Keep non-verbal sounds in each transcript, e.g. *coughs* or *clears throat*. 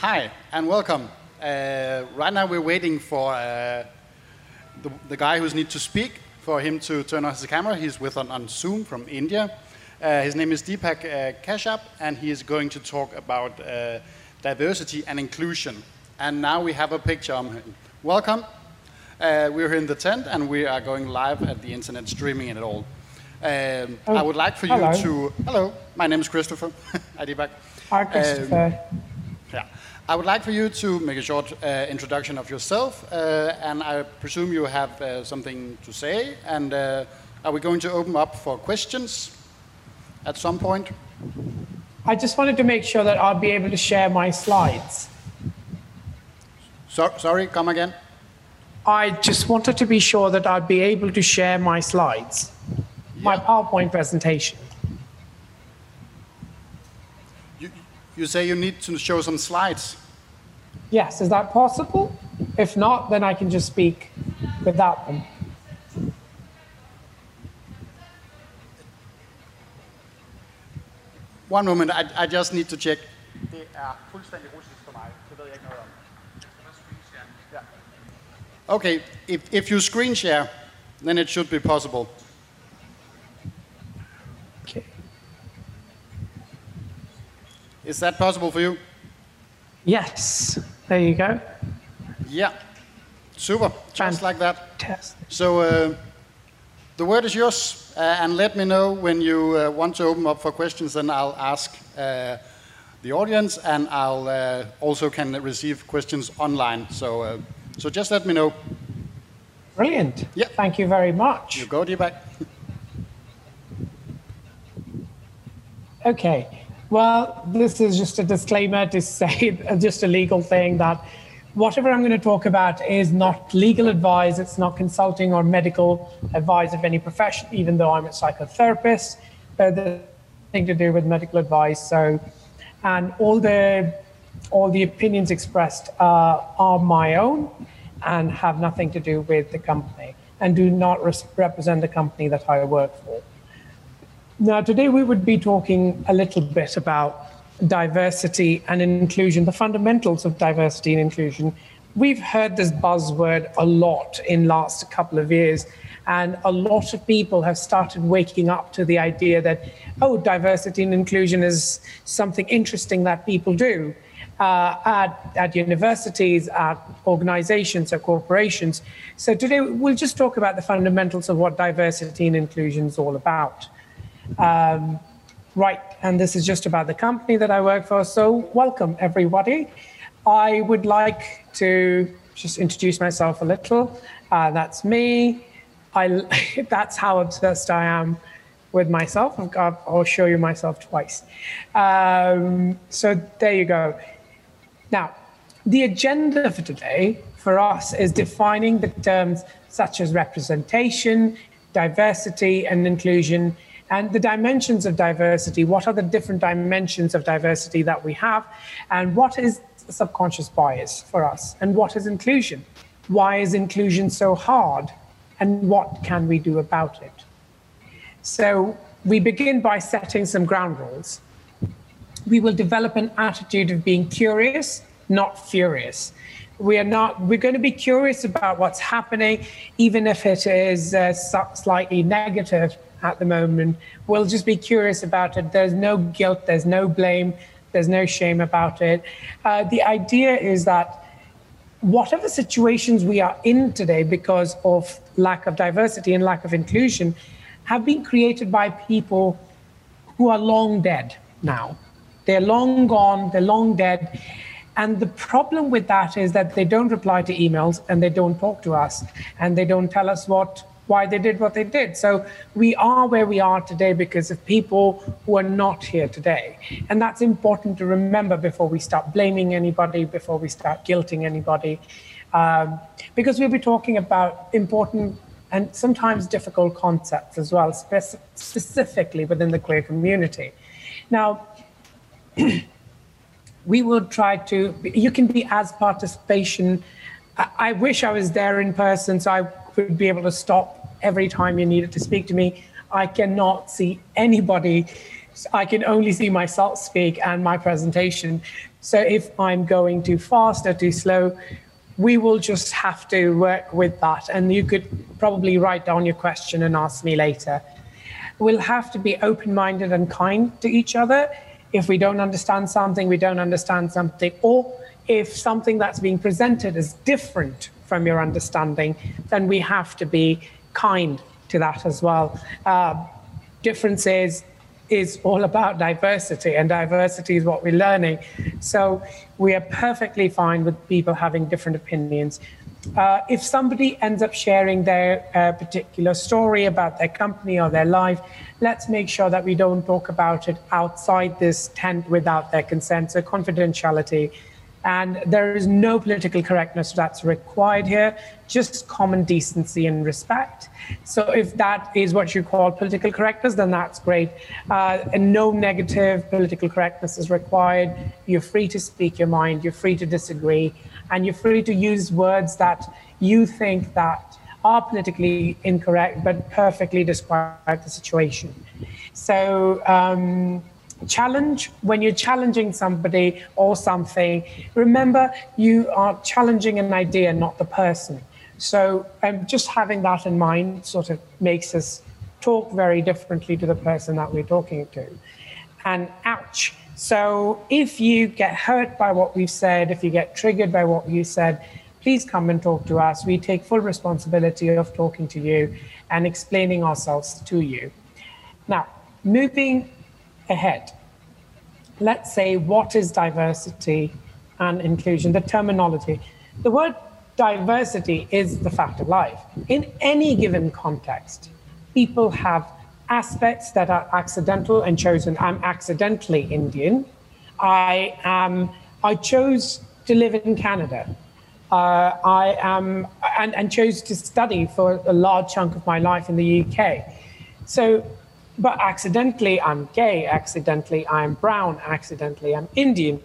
Hi, and welcome. Uh, right now we're waiting for uh, the, the guy who's need to speak, for him to turn on his camera. He's with on, on Zoom from India. Uh, his name is Deepak uh, Kashyap, and he is going to talk about uh, diversity and inclusion. And now we have a picture of him. Welcome. Uh, we're here in the tent, and we are going live at the internet, streaming it all. Um, Oh, I would like for hello. you to. Hello, my name is Christopher. *laughs* Hi, Deepak. Hi, Christopher. Yeah. I would like for you to make a short uh, introduction of yourself, uh, and I presume you have uh, something to say. And uh, are we going to open up for questions at some point? I just wanted to make sure that I'll be able to share my slides. So, sorry, come again. I just wanted to be sure that I'd be able to share my slides, my PowerPoint presentation. You, you say you need to show some slides. Yes, is that possible? If not, then I can just speak without them. One moment, I, I just need to check. Det fuldstændig russisk for mig. Det ved jeg ikke noget om. Ja. Okay, if, if you screen share, then it should be possible. Okay. Is that possible for you? Yes, there you go. Yeah. Super. Just like that. Test. So uh, the word is yours, uh, and let me know when you uh, want to open up for questions, and I'll ask uh, the audience, and I'll uh, also can receive questions online. So, uh, so just let me know. Brilliant. Yeah. Thank you very much. You go, Deepak. Okay. Well, this is just a disclaimer to *laughs* say, just a legal thing that whatever I'm going to talk about is not legal advice. It's not consulting or medical advice of any profession, even though I'm a psychotherapist. But the thing to do with medical advice. So, and all the all the opinions expressed uh, are my own and have nothing to do with the company and do not res- represent the company that I work for. Now, today we would be talking a little bit about diversity and inclusion, the fundamentals of diversity and inclusion. We've heard this buzzword a lot in last couple of years, and a lot of people have started waking up to the idea that, oh, diversity and inclusion is something interesting that people do uh, at, at universities, at organizations, at corporations. So today we'll just talk about the fundamentals of what diversity and inclusion is all about. Um, right, and this is just about the company that I work for. So, welcome everybody. I would like to just introduce myself a little. Uh, that's me. I, *laughs* that's how obsessed I am with myself. I'll show you myself twice. Um, so, there you go. Now, the agenda for today for us is defining the terms such as representation, diversity, and inclusion, and the dimensions of diversity. What are the different dimensions of diversity that we have? And what is subconscious bias for us? And what is inclusion? Why is inclusion so hard? And what can we do about it? So, we begin by setting some ground rules we will develop an attitude of being curious, not furious. We are not, we're going to be curious about what's happening, even if it is uh, slightly negative at the moment. We'll just be curious about it. There's no guilt, there's no blame, there's no shame about it. Uh, the idea is that whatever situations we are in today because of lack of diversity and lack of inclusion have been created by people who are long dead now. They're long gone, they're long dead. And the problem with that is that they don't reply to emails and they don't talk to us and they don't tell us what why they did what they did. So we are where we are today because of people who are not here today. And that's important to remember before we start blaming anybody, before we start guilting anybody. Um, because we'll be talking about important and sometimes difficult concepts as well, spec- specifically within the queer community. Now, *clears throat* we will try to you can be as participation I, I wish i was there in person so i would be able to stop every time you needed to speak to me i cannot see anybody i can only see myself speak and my presentation So if I'm going too fast or too slow, we will just have to work with that. And you could probably write down your question and ask me later. We'll have to be open minded and kind to each other. If we don't understand something, we don't understand something, or if something that's being presented is different from your understanding, then we have to be kind to that as well. Uh, differences is all about diversity, and diversity is what we're learning. So we are perfectly fine with people having different opinions. Uh, if somebody ends up sharing their uh, particular story about their company or their life, let's make sure that we don't talk about it outside this tent without their consent. So confidentiality and there is no political correctness that's required here, just common decency and respect. So, if that is what you call political correctness, then that's great. Uh, and no negative political correctness is required. You're free to speak your mind, you're free to disagree, and you're free to use words that you think that are politically incorrect but perfectly describe the situation. So, um, challenge. When you're challenging somebody or something remember you are challenging an idea not the person. So um, just having that in mind sort of makes us talk very differently to the person that we're talking to. And ouch. So if you get hurt by what we've said if you get triggered by what you said please come and talk to us. We take full responsibility of talking to you and explaining ourselves to you. Now moving ahead. Let's say what is diversity and inclusion, the terminology. The word diversity is the fact of life. In any given context, people have aspects that are accidental and chosen. I'm accidentally Indian. I am. I chose to live in Canada. Uh, I am and, and chose to study for a large chunk of my life in the UK. So but accidentally I'm gay, accidentally I'm brown, accidentally I'm Indian.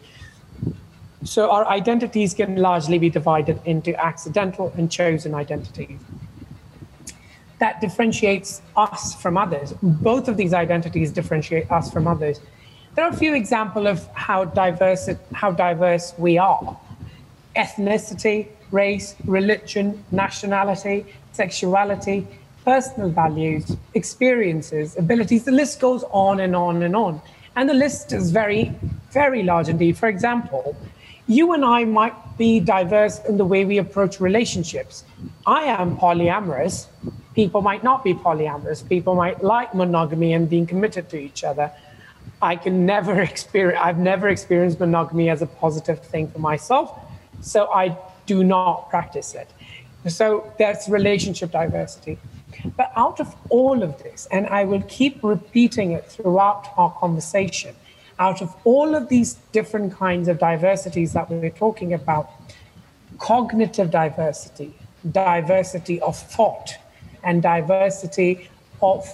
So our identities can largely be divided into accidental and chosen identities. That differentiates us from others. Both of these identities differentiate us from others. There are a few examples of how diverse, how diverse we are. Ethnicity, race, religion, nationality, sexuality, personal values, experiences, abilities. The list goes on and on and on. And the list is very, very large indeed. For example, you and I might be diverse in the way we approach relationships. I am polyamorous. People might not be polyamorous. People might like monogamy and being committed to each other. I can never *laughs* experience, I've never experienced monogamy as a positive thing for myself. So I do not practice it. So that's relationship diversity. But out of all of this, and I will keep repeating it throughout our conversation, out of all of these different kinds of diversities that we're talking about, cognitive diversity, diversity of thought, and diversity of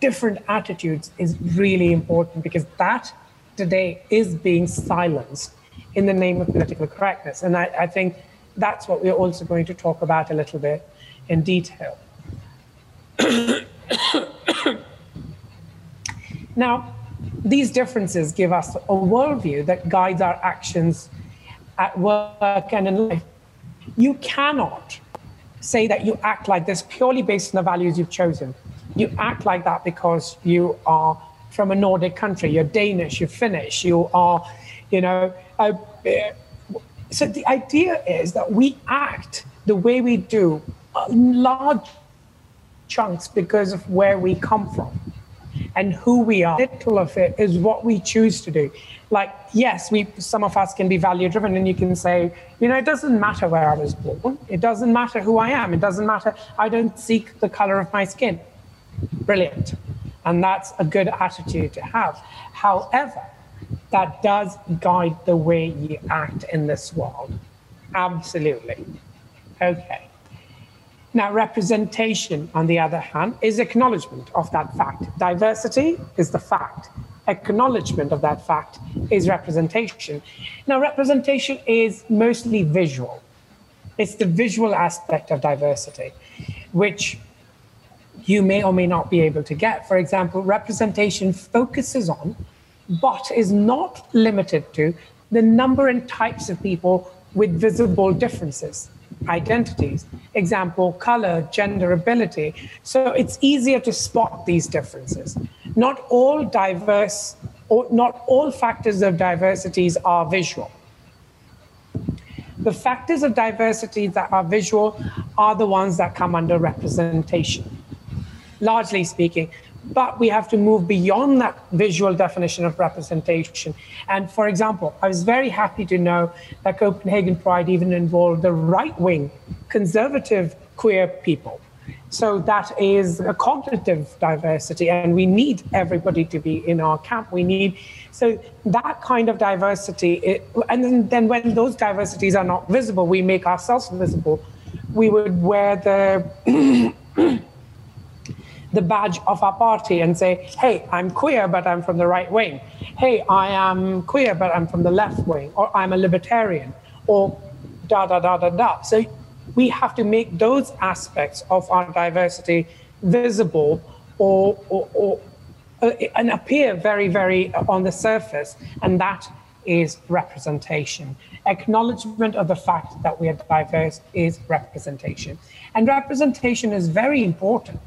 different attitudes is really important because that today is being silenced in the name of political correctness. And I, I think that's what we're also going to talk about a little bit in detail. *coughs* now, these differences give us a worldview that guides our actions at work and in life. You cannot say that you act like this purely based on the values you've chosen. You act like that because you are from a Nordic country, you're Danish, you're Finnish, you are, you know. Uh, so the idea is that we act the way we do, large chunks because of where we come from and who we are. Little of it is what we choose to do. Like, yes, we some of us can be value driven, and you can say, you know, it doesn't matter where I was born. It doesn't matter who I am. It doesn't matter. I don't seek the color of my skin. Brilliant, and that's a good attitude to have. However, that does guide the way you act in this world. Absolutely. Okay. Now, representation, on the other hand, is acknowledgement of that fact. Diversity is the fact. Acknowledgement of that fact is representation. Now, representation is mostly visual. It's the visual aspect of diversity, which you may or may not be able to get. For example, representation focuses on, but is not limited to, the number and types of people with visible differences, identities. Example, color, gender, ability. So it's easier to spot these differences. Not all diverse, or not all factors of diversities are visual. The factors of diversity that are visual are the ones that come under representation, largely speaking but we have to move beyond that visual definition of representation. And for example, I was very happy to know that Copenhagen Pride even involved the right wing, conservative queer people. So that is a cognitive diversity, and we need everybody to be in our camp. We need so that kind of diversity, it, and then, then when those diversities are not visible, we make ourselves visible. We would wear the *clears throat* the badge of our party and say, hey, I'm queer, but I'm from the right wing. Hey, I am queer, but I'm from the left wing, or I'm a libertarian, or da da da da da. So we have to make those aspects of our diversity visible or, or, or uh, and appear very, very on the surface. And that is representation. Acknowledgement of the fact that we are diverse is representation. And representation is very important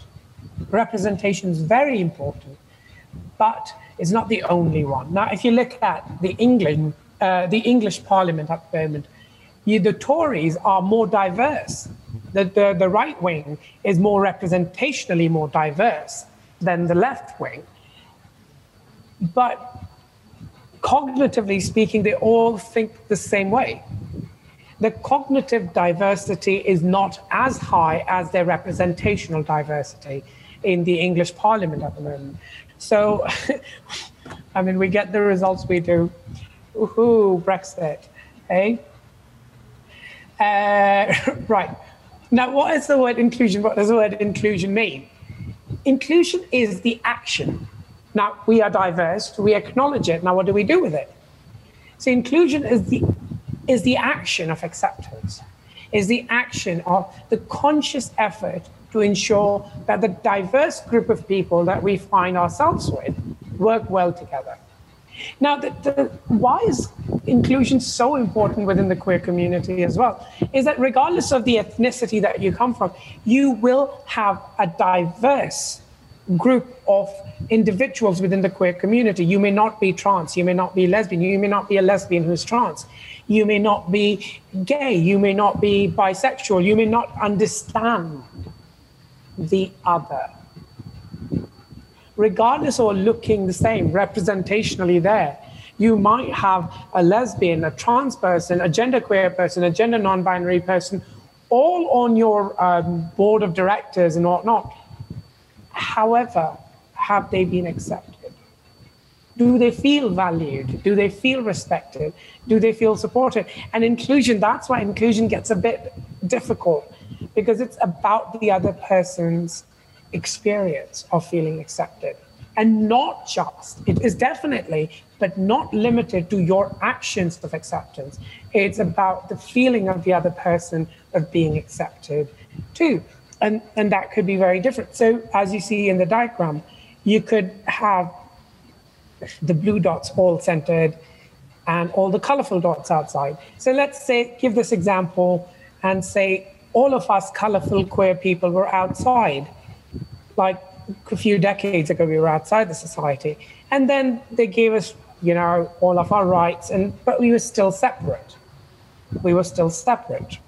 representation is very important, but it's not the only one. Now, if you look at the England, uh, the English Parliament at the moment, you, the Tories are more diverse. The, the, the right wing is more representationally more diverse than the left wing. But cognitively speaking, they all think the same way. The cognitive diversity is not as high as their representational diversity in the English Parliament at the moment. So, *laughs* I mean, we get the results we do. Woohoo, Brexit, hey? Uh, *laughs* right. Now, what is the word inclusion? What does the word inclusion mean? Inclusion is the action. Now, we are diverse, we acknowledge it. Now, what do we do with it? So, inclusion is the, is the action of acceptance, is the action of the conscious effort to ensure that the diverse group of people that we find ourselves with work well together. Now, the, the, why is inclusion so important within the queer community as well? Is that regardless of the ethnicity that you come from, you will have a diverse group of individuals within the queer community. You may not be trans, you may not be lesbian, you may not be a lesbian who's trans, you may not be gay, you may not be bisexual, you may not understand the other. Regardless of looking the same, representationally there, you might have a lesbian, a trans person, a genderqueer person, a gender non binary person, all on your um, board of directors and whatnot. However, have they been accepted? Do they feel valued? Do they feel respected? Do they feel supported? And inclusion, that's why inclusion gets a bit difficult because it's about the other person's experience of feeling accepted. And not just it is definitely but not limited to your actions of acceptance. It's about the feeling of the other person of being accepted too. And and that could be very different. So as you see in the diagram you could have the blue dots all centered and all the colorful dots outside. So let's say give this example and say all of us colorful queer people were outside. Like a few decades ago, we were outside the society. And then they gave us, you know, all of our rights, and but we were still separate. We were still separate.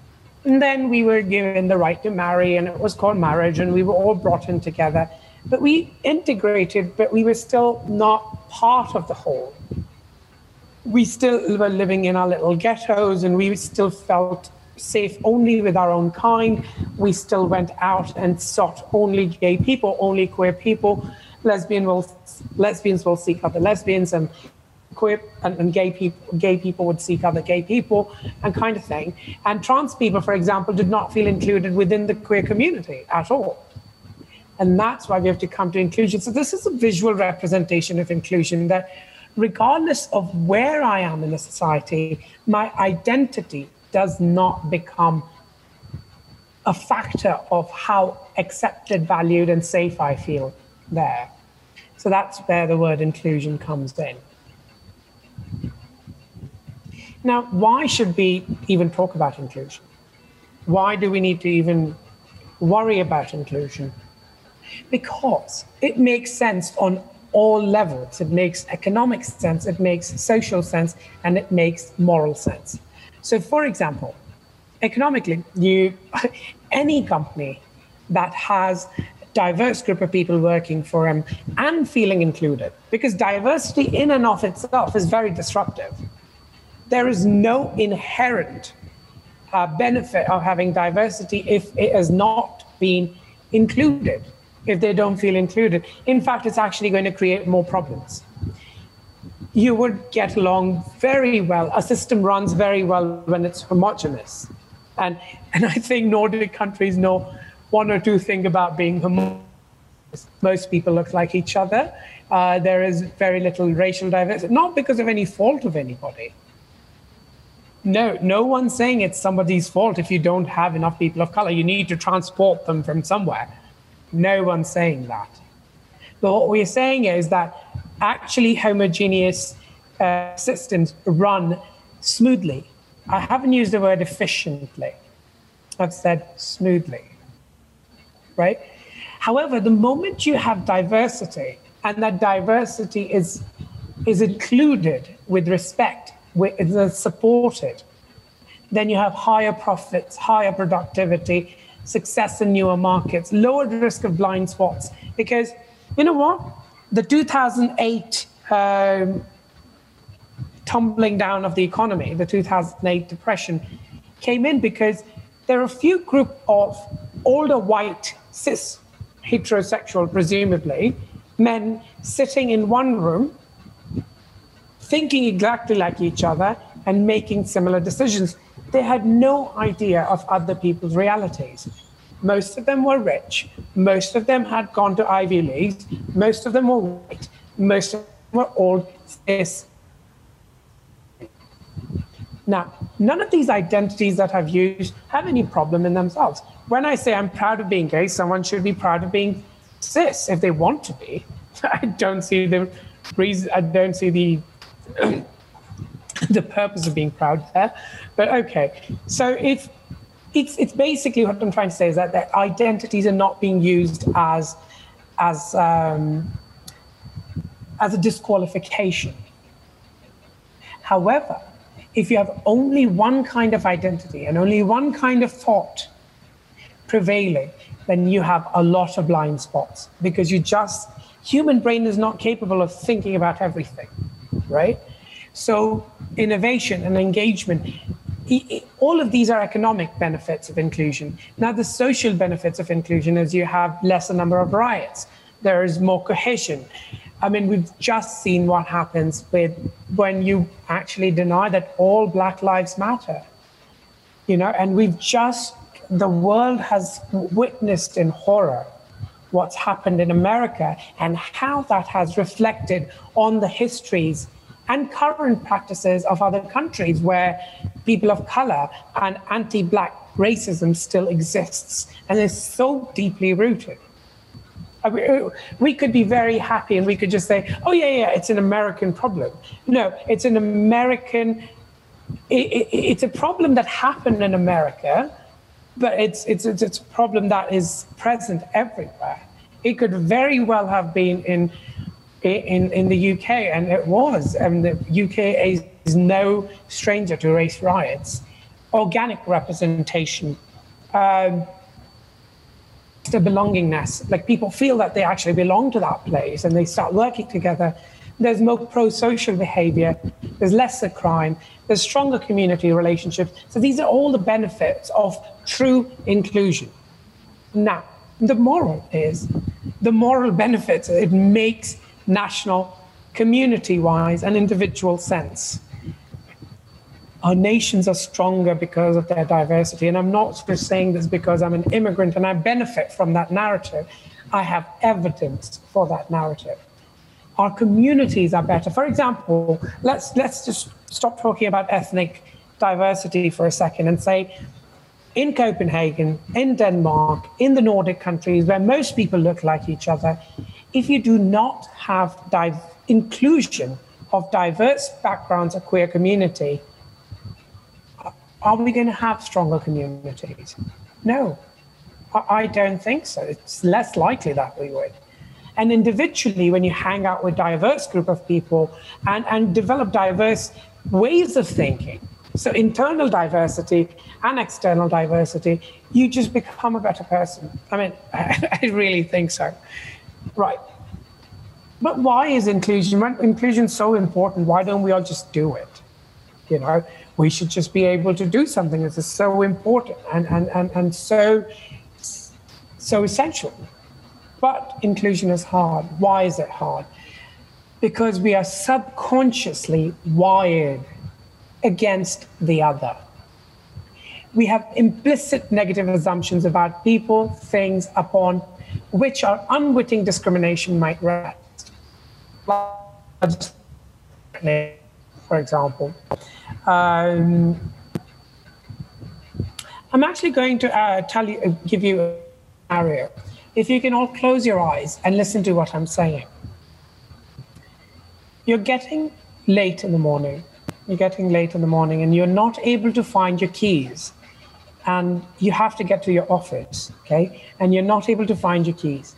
And then we were given the right to marry, and it was called marriage, and we were all brought in together. But we integrated, but we were still not part of the whole. We still were living in our little ghettos, and we still felt safe only with our own kind. We still went out and sought only gay people, only queer people. Lesbian will, lesbians will seek other lesbians, and queer and, and, gay people gay people would seek other gay people, and kind of thing. And trans people, for example, did not feel included within the queer community at all. And that's why we have to come to inclusion. So this is a visual representation of inclusion that regardless of where I am in the society, my identity does not become a factor of how accepted, valued, and safe I feel there. So that's where the word inclusion comes in. Now, why should we even talk about inclusion? Why do we need to even worry about inclusion? Because it makes sense on all levels. It makes economic sense, it makes social sense, and it makes moral sense. So, for example, economically, you *laughs* any company that has diverse group of people working for them and feeling included because diversity in and of itself is very disruptive. There is no inherent uh, benefit of having diversity if it has not been included. If they don't feel included in fact it's actually going to create more problems you would get along very well a system runs very well when it's homogenous and and i think nordic countries know one or two things about being homogenous. Most people look like each other. Uh, there is very little racial diversity, not because of any fault of anybody. No, no one's saying it's somebody's fault if you don't have enough people of color. You need to transport them from somewhere. No one's saying that. But what we're saying is that actually homogeneous uh, systems run smoothly. I haven't used the word efficiently. I've said smoothly right? However, the moment you have diversity and that diversity is, is included with respect, is supported, then you have higher profits, higher productivity, success in newer markets, lower risk of blind spots. Because you know what? The 2008 um, tumbling down of the economy, the 2008 depression, came in because there are a few group of older white cis heterosexual, presumably, men sitting in one room, thinking exactly like each other and making similar decisions. They had no idea of other people's realities. Most of them were rich. Most of them had gone to Ivy Leagues. Most of them were white. Most of them were old cis now, none of these identities that I've used have any problem in themselves. When I say I'm proud of being gay, someone should be proud of being cis if they want to be. *laughs* I don't see the reason. I don't see the *clears throat* the purpose of being proud there. But okay, so if it's it's basically what I'm trying to say is that their identities are not being used as as um, as a disqualification. However, if you have only one kind of identity and only one kind of thought prevailing, then you have a lot of blind spots because you just, human brain is not capable of thinking about everything, right? So innovation and engagement, all of these are economic benefits of inclusion. Now, the social benefits of inclusion is you have lesser number of riots, there is more cohesion, I mean, we've just seen what happens with when you actually deny that all Black Lives Matter. You know, and we've just, the world has witnessed in horror what's happened in America and how that has reflected on the histories and current practices of other countries where people of color and anti Black racism still exists and is so deeply rooted uh, we could be very happy and we could just say, oh, yeah, yeah, it's an American problem. No, it's an American, it, it, it's a problem that happened in America, but it's, it's, it's, it's a problem that is present everywhere. It could very well have been in, in, in the UK, and it was. And the UK is no stranger to race riots. Organic representation. Um, a belongingness. Like people feel that they actually belong to that place and they start working together. There's more pro social behavior, there's lesser crime, there's stronger community relationships. So these are all the benefits of true inclusion. Now, the moral is the moral *laughs* benefits, it makes national, community wise, and individual sense our nations are stronger because of their diversity. And I'm not just saying this because I'm an immigrant and I benefit from that narrative. I have evidence for that narrative. Our communities are better. For example, let's let's just stop talking about ethnic diversity for a second and say in Copenhagen, in Denmark, in the Nordic countries where most people look like each other, if you do not have div- inclusion of diverse backgrounds of queer community, Are we going to have stronger communities? No, I don't think so. It's less likely that we would. And individually, when you hang out with diverse group of people and, and develop diverse ways of thinking, so internal diversity and external diversity, you just become a better person. I mean, *laughs* I really think so. Right. But why is inclusion? Inclusion so important, why don't we all just do it? You know, we should just be able to do something that is so important and, and, and, and so so essential. But inclusion is hard. Why is it hard? Because we are subconsciously wired against the other. We have implicit negative assumptions about people, things upon which our unwitting discrimination might rest. For example, um, I'm actually going to uh, tell you, give you a scenario. If you can all close your eyes and listen to what I'm saying. You're getting late in the morning you're getting late in the morning and you're not able to find your keys and you have to get to your office, okay? And you're not able to find your keys.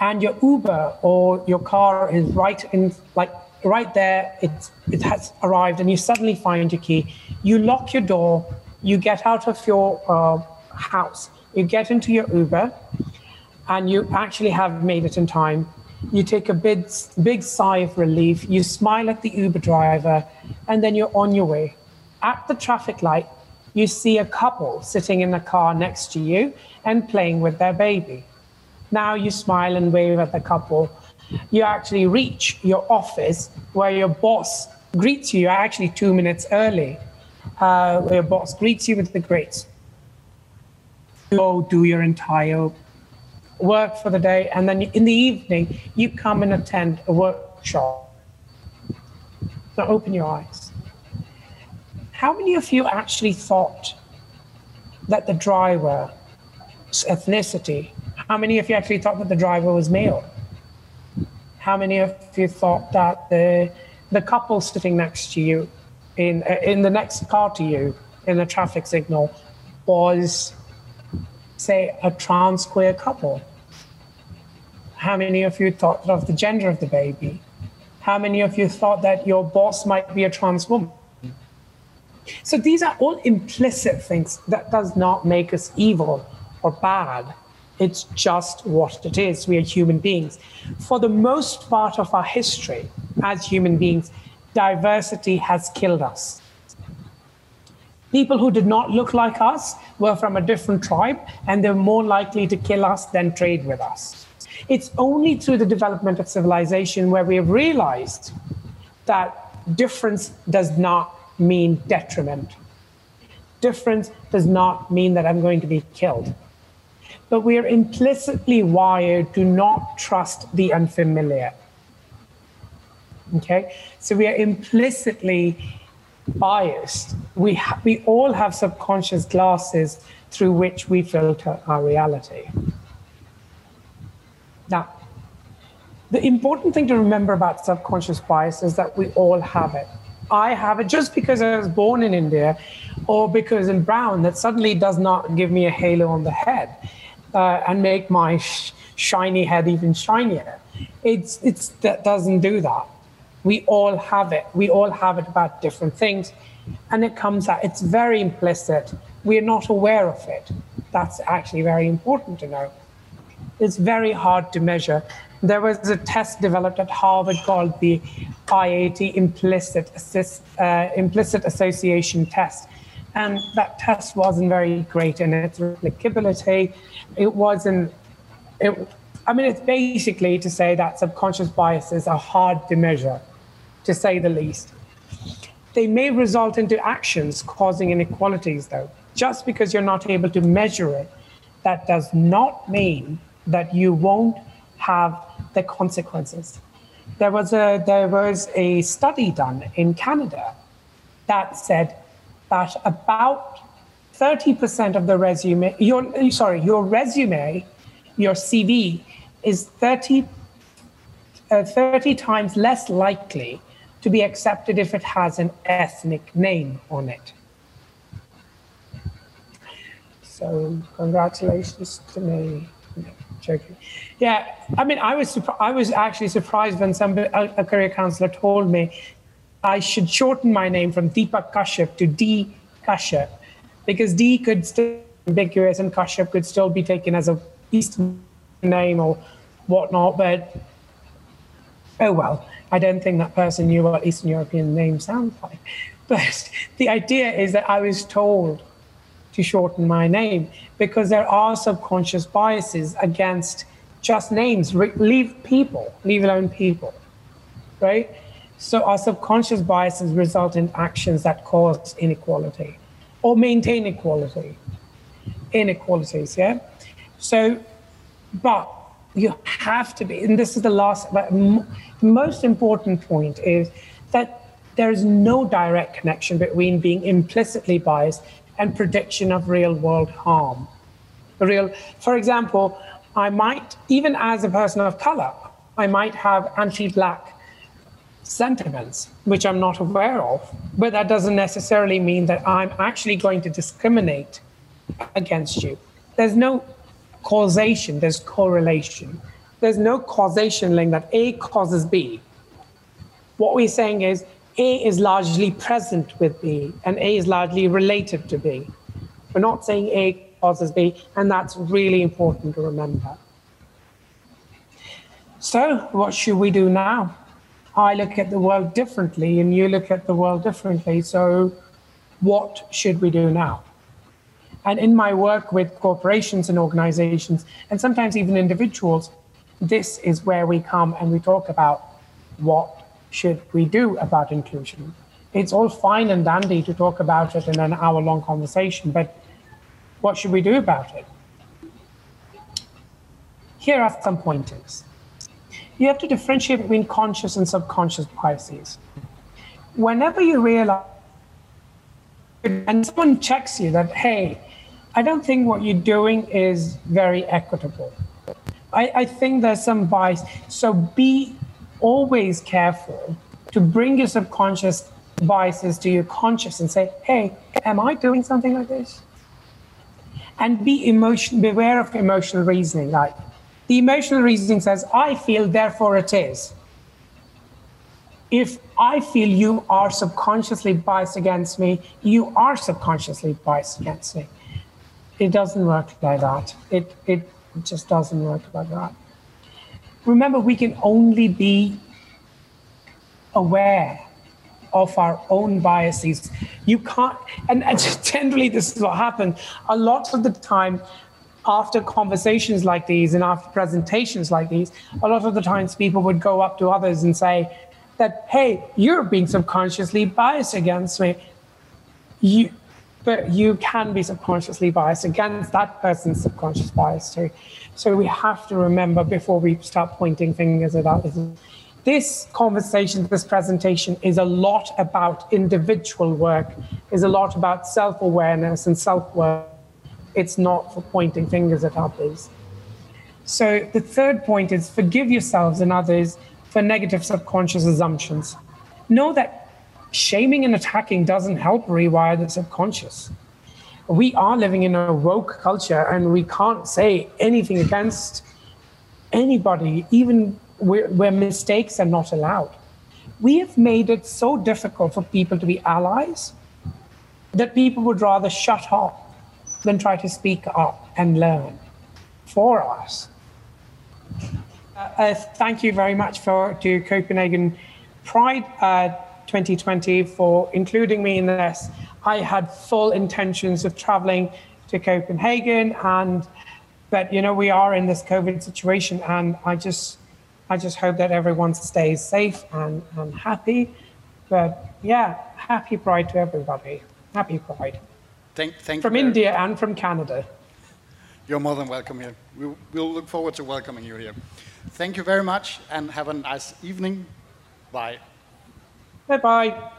And your Uber or your car is right in, like, right there, it's, it has arrived, and you suddenly find your key. You lock your door, you get out of your uh, house, you get into your Uber, and you actually have made it in time you take a big, big sigh of relief, you smile at the Uber driver, and then you're on your way. At the traffic light, you see a couple sitting in the car next to you and playing with their baby. Now you smile and wave at the couple. You actually reach your office where your boss greets you. Actually two minutes early, uh, where your boss greets you with the greats. Go do your entire work for the day, and then in the evening, you come and attend a workshop. So open your eyes. How many of you actually thought that the driver's ethnicity, how many of you actually thought that the driver was male? How many of you thought that the, the couple sitting next to you in, uh, in the next car to you in the traffic signal was say, a trans queer couple? How many of you thought of the gender of the baby? How many of you thought that your boss might be a trans woman? So these are all implicit things that does not make us evil or bad. It's just what it is. We are human beings. For the most part of our history as human beings, diversity has killed us. People who did not look like us were from a different tribe, and they're more likely to kill us than trade with us. It's only through the development of civilization where we have realized that difference does not mean detriment. Difference does not mean that I'm going to be killed. But we are implicitly wired to not trust the unfamiliar. Okay? So we are implicitly biased. We, ha- we all have subconscious glasses through which we filter our reality. Now, the important thing to remember about subconscious bias is that we all have it. I have it just because I was born in India or because in brown, that suddenly does not give me a halo on the head uh, and make my sh- shiny head even shinier. It's, it's, that doesn't do that. We all have it. We all have it about different things. And it comes out, it's very implicit. We're not aware of it. That's actually very important to know. It's very hard to measure. There was a test developed at Harvard called the IAT implicit, assist, uh, implicit association test. And that test wasn't very great in its replicability. It wasn't, it, I mean, it's basically to say that subconscious biases are hard to measure to say the least. They may result into actions causing inequalities, though. Just because you're not able to measure it, that does not mean that you won't have the consequences. There was a there was a study done in Canada that said that about 30% of the resume, your sorry, your resume, your CV is 30, uh, 30 times less likely to be accepted if it has an ethnic name on it. So congratulations to me. Joking. Yeah, I mean, I was I was actually surprised when some a, a career counselor told me I should shorten my name from Deepak Kashyap to D Kashyap because D could still be ambiguous and Kashyap could still be taken as a Eastern name or whatnot. But oh well, I don't think that person knew what Eastern European names sound like. *laughs* But the idea is that I was told to shorten my name because there are subconscious biases against just names. Re- leave people, leave alone people, right? So our subconscious biases result in actions that cause inequality or maintain equality, inequalities, yeah? So, but you have to be, and this is the last, but m- most important point is that there is no direct connection between being implicitly biased and prediction of real world harm. The real, for example, I might, even as a person of color, I might have anti-black sentiments, which I'm not aware of, but that doesn't necessarily mean that I'm actually going to discriminate against you. There's no causation, there's correlation. There's no causation link that A causes B. What we're saying is A is largely present with B and A is largely related to B. We're not saying A causes B, and that's really important to remember. So, what should we do now? I look at the world differently, and you look at the world differently. So, what should we do now? And in my work with corporations and organizations, and sometimes even individuals, this is where we come and we talk about what should we do about inclusion. It's all fine and dandy to talk about it in an hour long conversation, but what should we do about it? Here are some pointers. You have to differentiate between conscious and subconscious biases. Whenever you realize, and someone checks you that, hey, I don't think what you're doing is very equitable. I, I think there's some bias. So be always careful to bring your subconscious biases to your conscious and say, hey, am I doing something like this? And be emotion, beware of emotional reasoning. Like the emotional reasoning says, I feel, therefore it is. If I feel you are subconsciously biased against me, you are subconsciously biased against me. It doesn't work like that. It, it just doesn't work like that. Remember, we can only be aware of our own biases. You can't, and, and *laughs* generally, this is what happens. A lot of the time, after conversations like these and after presentations like these, a lot of the times people would go up to others and say that, hey, you're being subconsciously biased against me. You, but you can be subconsciously biased against that person's subconscious bias too. So we have to remember before we start pointing fingers at others. This conversation, this presentation is a lot about individual work, is a lot about self-awareness and self work. It's not for pointing fingers at others. So the third point is forgive yourselves and others for negative subconscious assumptions. Know that shaming and attacking doesn't help rewire the subconscious. We are living in a woke culture and we can't say anything against anybody, even where, where mistakes are not allowed. We have made it so difficult for people to be allies that people would rather shut up than try to speak up and learn for us. Uh, uh, thank you very much for to Copenhagen Pride. Uh, 2020 for including me in this. I had full intentions of traveling to Copenhagen and but you know we are in this COVID situation and I just I just hope that everyone stays safe and, and happy. But yeah, happy pride to everybody. Happy pride. Thank, thank from you very- India and from Canada. You're more than welcome here. We, we'll look forward to welcoming you here. Thank you very much and have a nice evening. Bye. Bye bye.